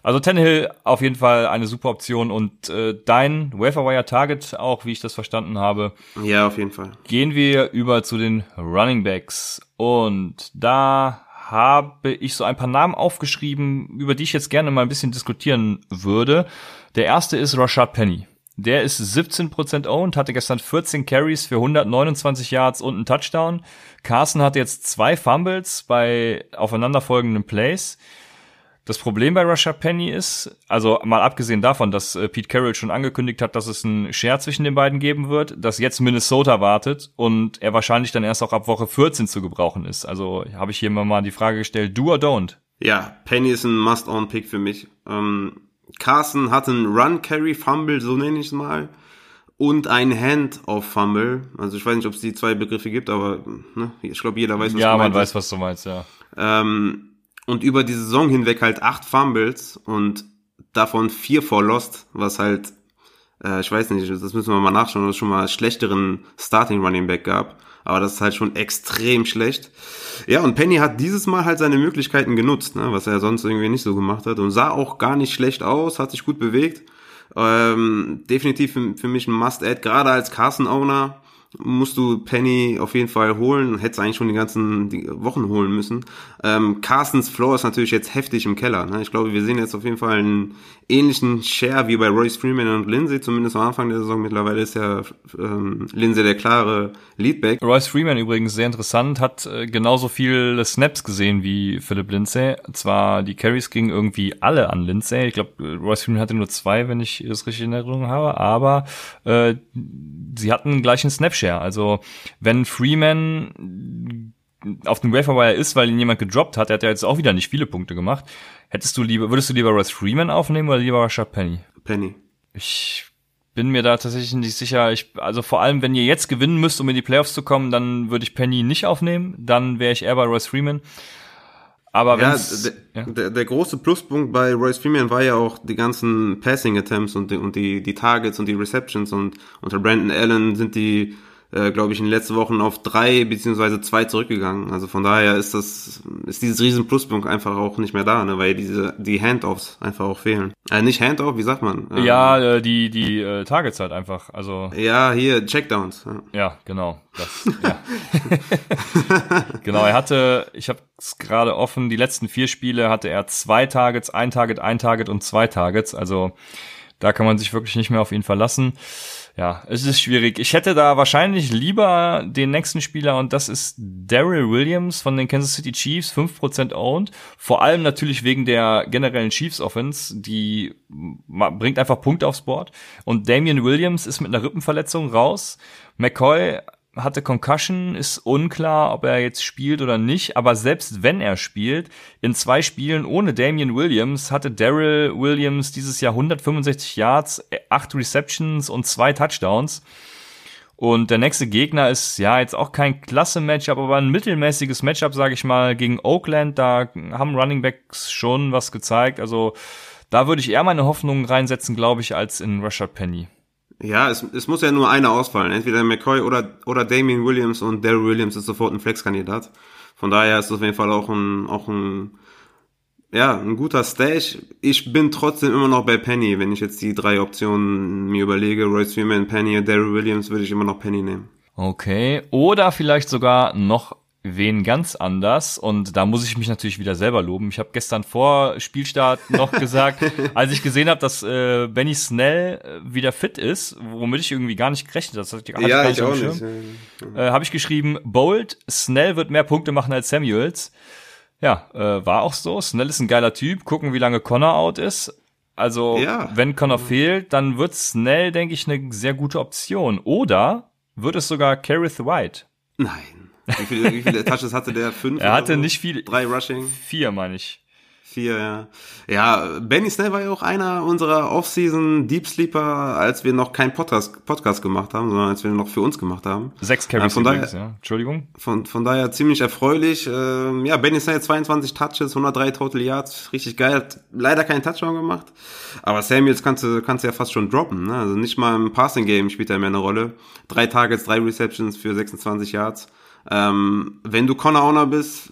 Also Tannehill auf jeden Fall eine super Option und äh, dein Waferwire Target auch, wie ich das verstanden habe. Ja, auf jeden Fall. Gehen wir über zu den Running Backs und da habe ich so ein paar Namen aufgeschrieben, über die ich jetzt gerne mal ein bisschen diskutieren würde. Der erste ist Rashad Penny. Der ist 17% owned, hatte gestern 14 Carries für 129 Yards und einen Touchdown. Carson hat jetzt zwei Fumbles bei aufeinanderfolgenden Plays. Das Problem bei Russia Penny ist, also mal abgesehen davon, dass äh, Pete Carroll schon angekündigt hat, dass es einen Share zwischen den beiden geben wird, dass jetzt Minnesota wartet und er wahrscheinlich dann erst auch ab Woche 14 zu gebrauchen ist. Also habe ich hier mal die Frage gestellt, do or don't? Ja, Penny ist ein Must-on-Pick für mich. Ähm, Carson hat einen Run-Carry-Fumble, so nenne ich es mal, und ein Hand-off-Fumble. Also ich weiß nicht, ob es die zwei Begriffe gibt, aber ne, ich glaube, jeder weiß, was ja, du meinst. Ja, man weiß, was du meinst, ja. Ähm, und über die Saison hinweg halt acht Fumbles und davon vier for Lost, was halt, äh, ich weiß nicht, das müssen wir mal nachschauen, es schon mal schlechteren Starting Running Back gab. Aber das ist halt schon extrem schlecht. Ja, und Penny hat dieses Mal halt seine Möglichkeiten genutzt, ne, was er sonst irgendwie nicht so gemacht hat. Und sah auch gar nicht schlecht aus, hat sich gut bewegt. Ähm, definitiv für, für mich ein Must-Add, gerade als Carson-Owner musst du Penny auf jeden Fall holen. Hättest eigentlich schon die ganzen Wochen holen müssen. Ähm, Carstens Floor ist natürlich jetzt heftig im Keller. Ne? Ich glaube, wir sehen jetzt auf jeden Fall einen ähnlichen Share wie bei Royce Freeman und Lindsay, zumindest am Anfang der Saison. Mittlerweile ist ja ähm, Lindsay der klare Leadback. Royce Freeman übrigens sehr interessant, hat äh, genauso viele Snaps gesehen wie Philip Lindsay. Zwar die Carries gingen irgendwie alle an Lindsay. Ich glaube, Royce Freeman hatte nur zwei, wenn ich das richtig in Erinnerung habe, aber äh, sie hatten gleich einen Snapshare. Also wenn Freeman auf dem Waferwire ist, weil ihn jemand gedroppt hat, der hat ja jetzt auch wieder nicht viele Punkte gemacht. Hättest du lieber, würdest du lieber Royce Freeman aufnehmen oder lieber Rashad Penny? Penny. Ich bin mir da tatsächlich nicht sicher. Ich, also vor allem, wenn ihr jetzt gewinnen müsst, um in die Playoffs zu kommen, dann würde ich Penny nicht aufnehmen. Dann wäre ich eher bei Royce Freeman. Aber ja, der, ja. Der, der große Pluspunkt bei Royce Freeman war ja auch die ganzen Passing Attempts und die, und die, die Targets und die Receptions und unter Brandon Allen sind die äh, glaube ich, in den letzten Wochen auf drei beziehungsweise zwei zurückgegangen. Also von daher ist das, ist dieses riesen Pluspunkt einfach auch nicht mehr da, ne, weil diese, die Handoffs einfach auch fehlen. Äh, nicht Handoff, wie sagt man? Ähm, ja, äh, die, die äh, Targets halt einfach, also. Ja, hier, Checkdowns. Ja, ja genau. Das, ja. *laughs* genau, er hatte, ich habe es gerade offen, die letzten vier Spiele hatte er zwei Targets, ein Target, ein Target und zwei Targets. Also da kann man sich wirklich nicht mehr auf ihn verlassen ja, es ist schwierig. Ich hätte da wahrscheinlich lieber den nächsten Spieler und das ist Daryl Williams von den Kansas City Chiefs, 5% owned. Vor allem natürlich wegen der generellen Chiefs Offense, die bringt einfach Punkte aufs Board. Und Damian Williams ist mit einer Rippenverletzung raus. McCoy hatte Concussion, ist unklar, ob er jetzt spielt oder nicht, aber selbst wenn er spielt, in zwei Spielen ohne Damian Williams hatte Daryl Williams dieses Jahr 165 Yards, acht Receptions und zwei Touchdowns. Und der nächste Gegner ist ja jetzt auch kein klasse Matchup, aber ein mittelmäßiges Matchup, sage ich mal, gegen Oakland. Da haben Running Backs schon was gezeigt. Also da würde ich eher meine Hoffnungen reinsetzen, glaube ich, als in Rashad Penny. Ja, es, es muss ja nur einer ausfallen. Entweder McCoy oder, oder Damien Williams und Daryl Williams ist sofort ein Flexkandidat. Von daher ist das auf jeden Fall auch ein, auch ein, ja, ein guter Stash. Ich bin trotzdem immer noch bei Penny. Wenn ich jetzt die drei Optionen mir überlege, Royce Freeman, Penny und Daryl Williams, würde ich immer noch Penny nehmen. Okay. Oder vielleicht sogar noch wen ganz anders und da muss ich mich natürlich wieder selber loben. Ich habe gestern vor Spielstart noch *laughs* gesagt, als ich gesehen habe, dass äh, Benny Snell äh, wieder fit ist, womit ich irgendwie gar nicht gerechnet habe, das hatte ich, ja, ich auch nicht. Äh, habe ich geschrieben, Bold, Snell wird mehr Punkte machen als Samuels. Ja, äh, war auch so. Snell ist ein geiler Typ. Gucken, wie lange Connor out ist. Also, ja. wenn Connor fehlt, dann wird Snell, denke ich, eine sehr gute Option. Oder wird es sogar Kareth White? Nein. Wie viele, wie viele Touches hatte der? Fünf? Er hatte so? nicht viele. Drei Rushing? Vier, meine ich. Vier, ja. Ja, Benny Snell war ja auch einer unserer Off-Season Deep Sleeper, als wir noch keinen Podcast, Podcast gemacht haben, sondern als wir noch für uns gemacht haben. Sechs Carries von daher, ja. Entschuldigung. Von, von daher ziemlich erfreulich. Ähm, ja, Benny Snell 22 Touches, 103 Total Yards, richtig geil. Hat leider keinen Touchdown gemacht. Aber Samuels kannst du, kannst du ja fast schon droppen, ne? Also nicht mal im Passing Game spielt er mehr eine Rolle. Drei Targets, drei Receptions für 26 Yards. Ähm, wenn du Connor Owner bist,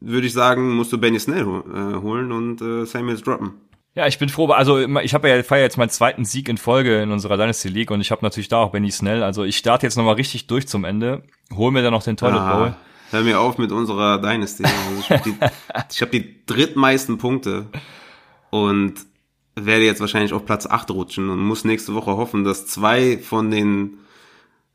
würde ich sagen, musst du Benny Snell äh, holen und äh, Samuels droppen. Ja, ich bin froh, also ich habe ja feier jetzt meinen zweiten Sieg in Folge in unserer Dynasty League und ich habe natürlich da auch Benny Snell. Also ich starte jetzt nochmal richtig durch zum Ende, hol mir dann noch den Toilet ah, Bowl. Hör mir auf mit unserer Dynasty. Also ich habe die, *laughs* hab die drittmeisten Punkte und werde jetzt wahrscheinlich auf Platz 8 rutschen und muss nächste Woche hoffen, dass zwei von den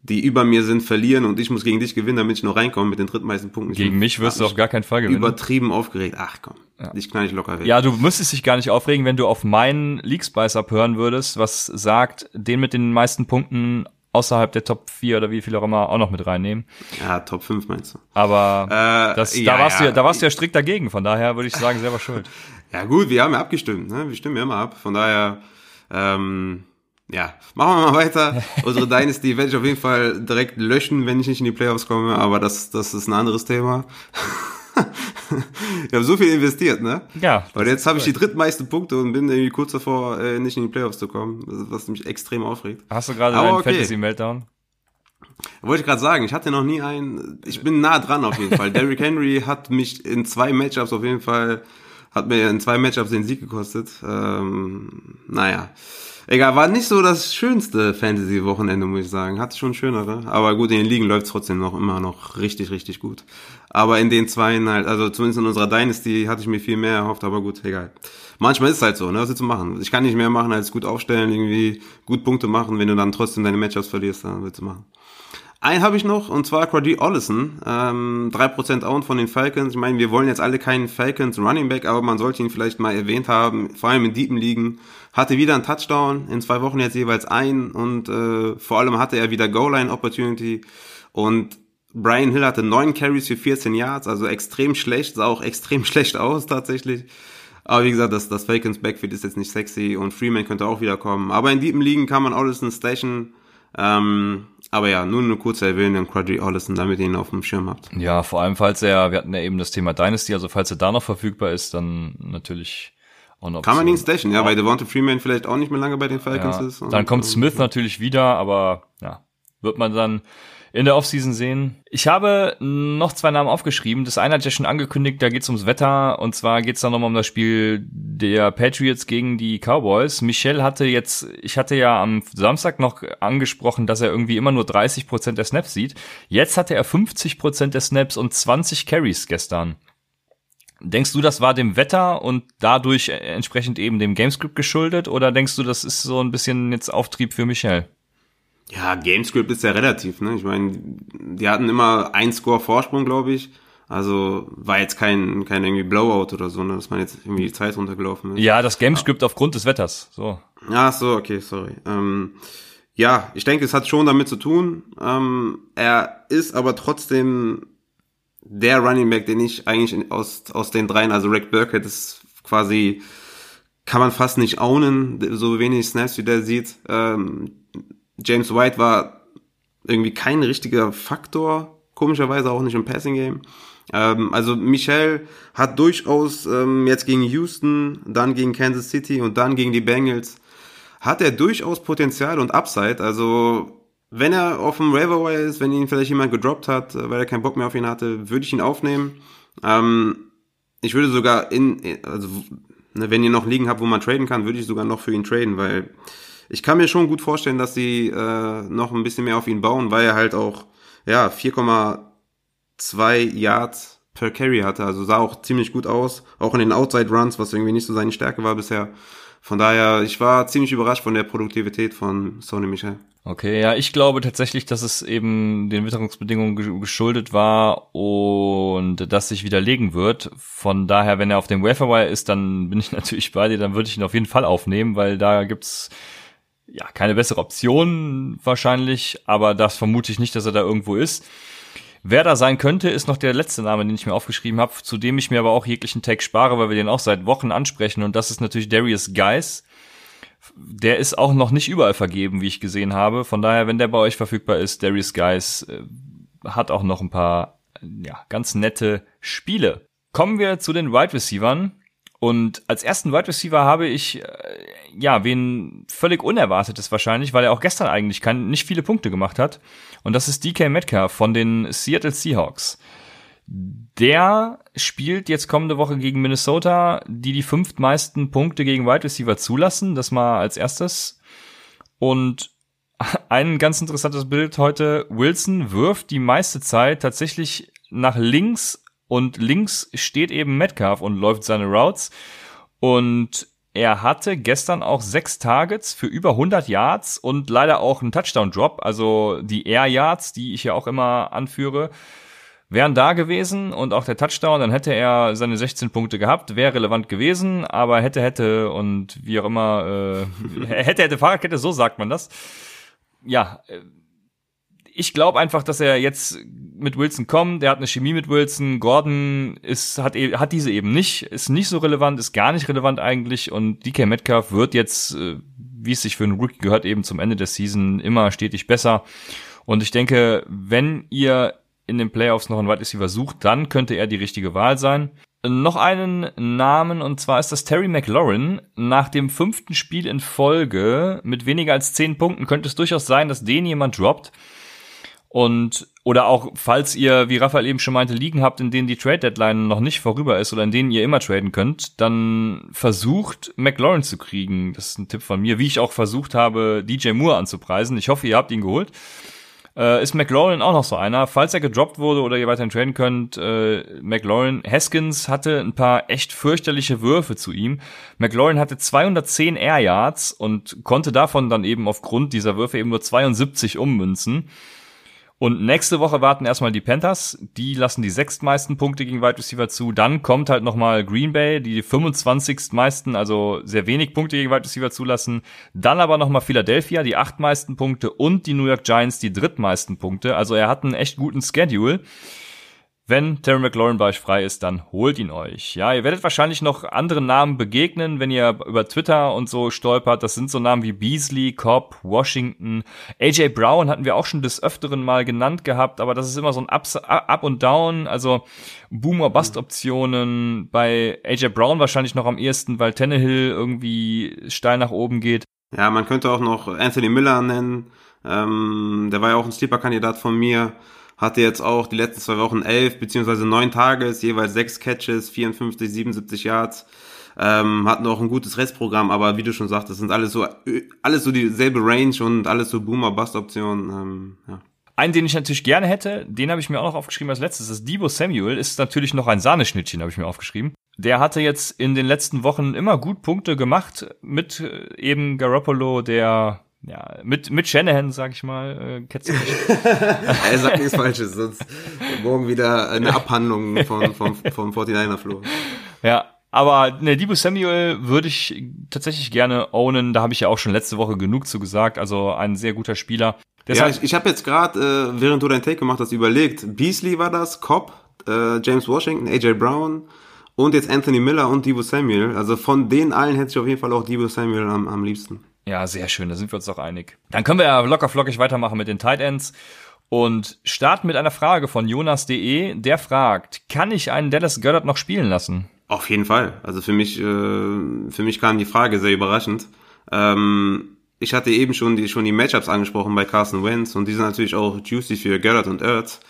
die über mir sind, verlieren und ich muss gegen dich gewinnen, damit ich noch reinkomme mit den drittmeisten Punkten. Ich gegen mich wirst du auf gar keinen Fall gewinnen. Übertrieben aufgeregt. Ach komm, ja. dich knall ich locker weg. Ja, du müsstest dich gar nicht aufregen, wenn du auf meinen League Spice abhören würdest, was sagt, den mit den meisten Punkten außerhalb der Top 4 oder wie viel auch immer auch noch mit reinnehmen. Ja, Top 5 meinst du. Aber äh, das, ja, da, warst ja. du, da warst du ja strikt dagegen, von daher würde ich sagen, selber schuld. *laughs* ja gut, wir haben ja abgestimmt, ne? wir stimmen ja immer ab, von daher ähm, ja, machen wir mal weiter. Unsere Dynasty werde ich auf jeden Fall direkt löschen, wenn ich nicht in die Playoffs komme, aber das, das ist ein anderes Thema. *laughs* ich habe so viel investiert, ne? Ja. Weil jetzt habe ich die drittmeisten Punkte und bin irgendwie kurz davor, äh, nicht in die Playoffs zu kommen, was mich extrem aufregt. Hast du gerade einen okay. Fantasy-Meltdown? Wollte ich gerade sagen, ich hatte noch nie einen, ich bin nah dran auf jeden Fall. *laughs* Derrick Henry hat mich in zwei Matchups auf jeden Fall, hat mir in zwei Matchups den Sieg gekostet. Ähm, naja. Egal, war nicht so das schönste Fantasy-Wochenende, muss ich sagen. Hatte schon schönere. Aber gut, in den Ligen läuft trotzdem noch immer noch richtig, richtig gut. Aber in den zwei halt, also zumindest in unserer Dynasty hatte ich mir viel mehr erhofft, aber gut, egal. Manchmal ist es halt so, ne? Was willst du machen? Ich kann nicht mehr machen als gut aufstellen, irgendwie gut Punkte machen. Wenn du dann trotzdem deine Matchups verlierst, dann willst du machen. Einen habe ich noch, und zwar Quadri Ollison. Ähm, 3% Own von den Falcons. Ich meine, wir wollen jetzt alle keinen Falcons Running Back, aber man sollte ihn vielleicht mal erwähnt haben, vor allem in deepen Ligen. Hatte wieder einen Touchdown, in zwei Wochen jetzt jeweils ein und äh, vor allem hatte er wieder Goal-Line-Opportunity. Und Brian Hill hatte neun Carries für 14 Yards, also extrem schlecht, sah auch *laughs* extrem schlecht aus tatsächlich. Aber wie gesagt, das, das Falcons Backfield ist jetzt nicht sexy und Freeman könnte auch wieder kommen. Aber in deepen Ligen kann man Ollison station ähm, aber ja, nur eine kurze Erwähnung, Quadri Ollison, damit ihr ihn auf dem Schirm habt. Ja, vor allem, falls er, wir hatten ja eben das Thema Dynasty, also falls er da noch verfügbar ist, dann natürlich. Kann man ihn stashen, ja, weil Devonta Freeman vielleicht auch nicht mehr lange bei den Falcons ja, ist. dann kommt Smith natürlich wieder, aber ja, wird man dann in der Offseason sehen. Ich habe noch zwei Namen aufgeschrieben. Das eine hat ja schon angekündigt, da geht es ums Wetter. Und zwar geht es dann nochmal um das Spiel der Patriots gegen die Cowboys. Michel hatte jetzt, ich hatte ja am Samstag noch angesprochen, dass er irgendwie immer nur 30 Prozent der Snaps sieht. Jetzt hatte er 50 Prozent der Snaps und 20 Carries gestern. Denkst du, das war dem Wetter und dadurch entsprechend eben dem Gamescript geschuldet? Oder denkst du, das ist so ein bisschen jetzt Auftrieb für Michel? Ja, Gamescript ist ja relativ, ne? Ich meine, die hatten immer ein Score Vorsprung, glaube ich. Also war jetzt kein, kein irgendwie Blowout oder so, ne, dass man jetzt irgendwie die Zeit runtergelaufen ist. Ja, das Gamescript ja. aufgrund des Wetters. So. Ach so, okay, sorry. Ähm, ja, ich denke, es hat schon damit zu tun. Ähm, er ist aber trotzdem der Running Back, den ich eigentlich aus, aus den dreien, also Rick Burkett ist quasi, kann man fast nicht ownen, so wenig Snaps wie der sieht. Ähm, James White war irgendwie kein richtiger Faktor, komischerweise auch nicht im Passing Game. Ähm, also Michel hat durchaus ähm, jetzt gegen Houston, dann gegen Kansas City und dann gegen die Bengals, hat er durchaus Potenzial und Upside. Also wenn er auf dem Waiver ist, wenn ihn vielleicht jemand gedroppt hat, weil er keinen Bock mehr auf ihn hatte, würde ich ihn aufnehmen. Ähm, ich würde sogar in, also ne, wenn ihr noch liegen habt, wo man traden kann, würde ich sogar noch für ihn traden, weil ich kann mir schon gut vorstellen, dass sie äh, noch ein bisschen mehr auf ihn bauen, weil er halt auch ja 4,2 Yards per Carry hatte. Also sah auch ziemlich gut aus, auch in den Outside Runs, was irgendwie nicht so seine Stärke war bisher. Von daher, ich war ziemlich überrascht von der Produktivität von Sony Michel. Okay, ja, ich glaube tatsächlich, dass es eben den Witterungsbedingungen geschuldet war und das sich widerlegen wird. Von daher, wenn er auf dem Waferwire ist, dann bin ich *laughs* natürlich bei dir, dann würde ich ihn auf jeden Fall aufnehmen, weil da gibt's ja, keine bessere Option wahrscheinlich, aber das vermute ich nicht, dass er da irgendwo ist. Wer da sein könnte, ist noch der letzte Name, den ich mir aufgeschrieben habe, zu dem ich mir aber auch jeglichen Tag spare, weil wir den auch seit Wochen ansprechen. Und das ist natürlich Darius Geis. Der ist auch noch nicht überall vergeben, wie ich gesehen habe. Von daher, wenn der bei euch verfügbar ist, Darius Geis äh, hat auch noch ein paar ja, ganz nette Spiele. Kommen wir zu den Wide Receivern. Und als ersten Wide Receiver habe ich, äh, ja, wen völlig Unerwartetes wahrscheinlich, weil er auch gestern eigentlich kein, nicht viele Punkte gemacht hat. Und das ist DK Metcalf von den Seattle Seahawks. Der spielt jetzt kommende Woche gegen Minnesota, die die fünftmeisten Punkte gegen Wide Receiver zulassen. Das mal als erstes. Und ein ganz interessantes Bild heute. Wilson wirft die meiste Zeit tatsächlich nach links und links steht eben Metcalf und läuft seine Routes. Und er hatte gestern auch sechs Targets für über 100 Yards und leider auch einen Touchdown-Drop. Also die Air Yards, die ich ja auch immer anführe, wären da gewesen und auch der Touchdown, dann hätte er seine 16 Punkte gehabt, wäre relevant gewesen, aber hätte, hätte und wie auch immer, äh, *laughs* hätte, hätte Fahrradkette, so sagt man das. Ja, äh, ich glaube einfach, dass er jetzt mit Wilson kommt. Der hat eine Chemie mit Wilson. Gordon ist, hat, e, hat diese eben nicht, ist nicht so relevant, ist gar nicht relevant eigentlich. Und DK Metcalf wird jetzt, äh, wie es sich für einen Rookie gehört, eben zum Ende der Season immer stetig besser. Und ich denke, wenn ihr in den Playoffs noch einen Wide Receiver sucht, dann könnte er die richtige Wahl sein. Noch einen Namen, und zwar ist das Terry McLaurin. Nach dem fünften Spiel in Folge mit weniger als zehn Punkten könnte es durchaus sein, dass den jemand droppt. Und oder auch, falls ihr, wie Raphael eben schon meinte, Ligen habt, in denen die Trade Deadline noch nicht vorüber ist oder in denen ihr immer traden könnt, dann versucht McLaurin zu kriegen. Das ist ein Tipp von mir, wie ich auch versucht habe, DJ Moore anzupreisen. Ich hoffe, ihr habt ihn geholt. Äh, ist McLaurin auch noch so einer? Falls er gedroppt wurde oder ihr weiterhin traden könnt, äh, McLaurin, Haskins hatte ein paar echt fürchterliche Würfe zu ihm. McLaurin hatte 210 Air Yards und konnte davon dann eben aufgrund dieser Würfe eben nur 72 ummünzen. Und nächste Woche warten erstmal die Panthers. Die lassen die sechstmeisten Punkte gegen Wide Receiver zu. Dann kommt halt nochmal Green Bay, die 25. meisten, also sehr wenig Punkte gegen Wide Receiver zulassen. Dann aber nochmal Philadelphia, die achtmeisten Punkte und die New York Giants, die drittmeisten Punkte. Also er hat einen echt guten Schedule. Wenn Terry McLaurin bei euch frei ist, dann holt ihn euch. Ja, ihr werdet wahrscheinlich noch anderen Namen begegnen, wenn ihr über Twitter und so stolpert. Das sind so Namen wie Beasley, Cobb, Washington. AJ Brown hatten wir auch schon des Öfteren mal genannt gehabt, aber das ist immer so ein Ups, Up und Down, also Boomer Bust Optionen. Bei AJ Brown wahrscheinlich noch am ehesten, weil Tannehill irgendwie steil nach oben geht. Ja, man könnte auch noch Anthony Miller nennen. Ähm, der war ja auch ein Sleeper-Kandidat von mir hatte jetzt auch die letzten zwei Wochen elf beziehungsweise neun Tages, jeweils sechs Catches, 54, 77 Yards. Ähm, hatten auch ein gutes Restprogramm, aber wie du schon sagst, das sind alles so alles so dieselbe Range und alles so Boomer-Bust-Optionen. Ähm, ja. Einen, den ich natürlich gerne hätte, den habe ich mir auch noch aufgeschrieben als letztes, das Debo Samuel, ist natürlich noch ein Sahneschnittchen, habe ich mir aufgeschrieben. Der hatte jetzt in den letzten Wochen immer gut Punkte gemacht mit äh, eben Garoppolo, der ja, mit, mit Shanahan, sag ich mal, äh, kennst du mich. *laughs* er sagt nichts Falsches, sonst morgen wieder eine Abhandlung von, vom, vom 49er Flo. Ja, aber ne, Debo Samuel würde ich tatsächlich gerne ownen. Da habe ich ja auch schon letzte Woche genug zu gesagt. Also ein sehr guter Spieler. Deshalb ja, ich, ich habe jetzt gerade, äh, während du dein Take gemacht hast, überlegt. Beasley war das, Cobb, äh, James Washington, AJ Brown und jetzt Anthony Miller und Debo Samuel. Also von den allen hätte ich auf jeden Fall auch Debo Samuel am, am liebsten. Ja, sehr schön, da sind wir uns doch einig. Dann können wir ja locker flockig weitermachen mit den Tight Ends und starten mit einer Frage von Jonas.de. Der fragt, kann ich einen Dallas Goddard noch spielen lassen? Auf jeden Fall. Also für mich, äh, für mich kam die Frage sehr überraschend. Ähm, ich hatte eben schon die, schon die Matchups angesprochen bei Carson Wentz und die sind natürlich auch juicy für Goddard und Ertz.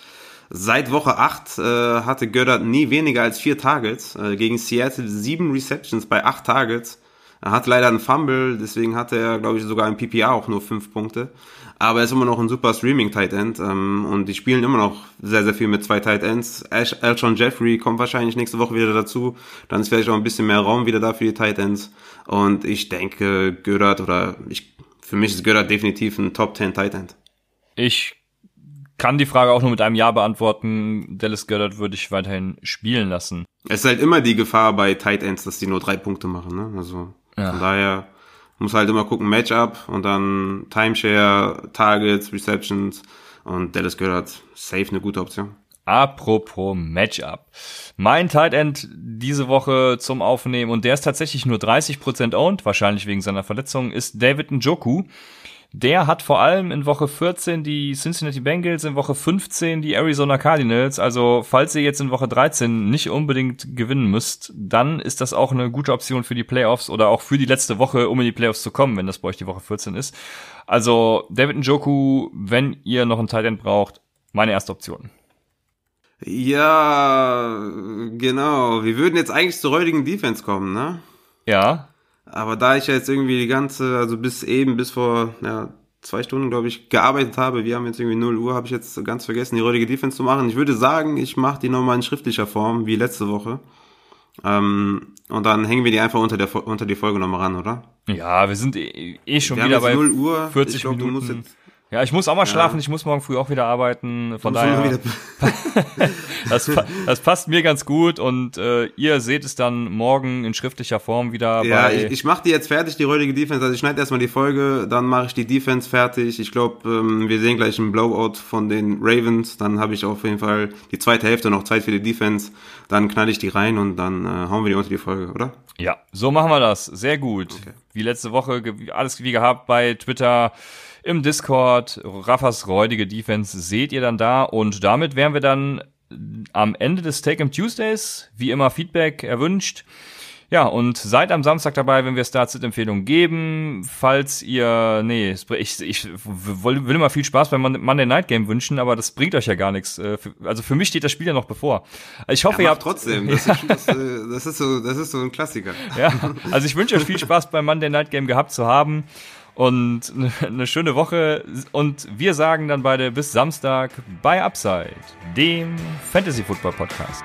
Seit Woche 8 äh, hatte Goddard nie weniger als vier Targets. Äh, gegen Seattle sieben Receptions bei acht Targets. Er hat leider einen Fumble, deswegen hatte er, glaube ich, sogar im PPA auch nur fünf Punkte. Aber er ist immer noch ein super Streaming-Tight End ähm, und die spielen immer noch sehr, sehr viel mit zwei Tight Ends. Elton Jeffrey kommt wahrscheinlich nächste Woche wieder dazu. Dann ist vielleicht auch ein bisschen mehr Raum wieder da für die Tight Ends. Und ich denke, Görat oder ich, für mich ist Görat definitiv ein Top 10 Tight End. Ich kann die Frage auch nur mit einem Ja beantworten. Dallas Goddard würde ich weiterhin spielen lassen. Es ist halt immer die Gefahr bei Tight Ends, dass die nur drei Punkte machen. Ne? Also ja. Von daher muss halt immer gucken, Matchup und dann Timeshare, Targets, Receptions und Dallas gehört safe eine gute Option. Apropos Matchup. Mein Tight End diese Woche zum Aufnehmen und der ist tatsächlich nur 30% owned, wahrscheinlich wegen seiner Verletzung, ist David Njoku. Der hat vor allem in Woche 14 die Cincinnati Bengals, in Woche 15 die Arizona Cardinals. Also falls ihr jetzt in Woche 13 nicht unbedingt gewinnen müsst, dann ist das auch eine gute Option für die Playoffs oder auch für die letzte Woche, um in die Playoffs zu kommen, wenn das bei euch die Woche 14 ist. Also David Njoku, wenn ihr noch einen Tight End braucht, meine erste Option. Ja, genau. Wir würden jetzt eigentlich zur heutigen Defense kommen, ne? Ja. Aber da ich ja jetzt irgendwie die ganze, also bis eben, bis vor ja, zwei Stunden, glaube ich, gearbeitet habe, wir haben jetzt irgendwie 0 Uhr, habe ich jetzt ganz vergessen, die heutige Defense zu machen. Ich würde sagen, ich mache die nochmal in schriftlicher Form, wie letzte Woche. Ähm, und dann hängen wir die einfach unter, der, unter die Folge nochmal ran, oder? Ja, wir sind eh, eh schon wir wieder bei 0 Uhr. 40 ich glaub, Minuten. Du musst jetzt ja, ich muss auch mal schlafen, ja. ich muss morgen früh auch wieder arbeiten. Von daher. *laughs* das, das, passt mir ganz gut und äh, ihr seht es dann morgen in schriftlicher Form wieder. Ja, ich, ich mache die jetzt fertig, die heutige Defense. Also ich schneide erstmal die Folge, dann mache ich die Defense fertig. Ich glaube, ähm, wir sehen gleich einen Blowout von den Ravens. Dann habe ich auf jeden Fall die zweite Hälfte noch Zeit für die Defense. Dann knall ich die rein und dann äh, hauen wir die unter die Folge, oder? Ja, so machen wir das. Sehr gut. Okay. Wie letzte Woche, alles wie gehabt bei Twitter im Discord. Raffas räudige Defense seht ihr dann da. Und damit wären wir dann am Ende des Take-Em Tuesdays. Wie immer Feedback erwünscht. Ja, und seid am Samstag dabei, wenn wir Start-Sit-Empfehlungen geben. Falls ihr, nee, ich, ich will, immer viel Spaß beim Monday Night Game wünschen, aber das bringt euch ja gar nichts. Äh, also für mich steht das Spiel ja noch bevor. Ich hoffe, ja, ihr habt trotzdem. *laughs* Das, ja. ist, das, das, ist so, das ist so ein Klassiker. Ja, also ich wünsche euch viel Spaß beim Monday Night Game gehabt zu haben und eine schöne Woche. Und wir sagen dann beide bis Samstag bei Upside, dem Fantasy Football Podcast.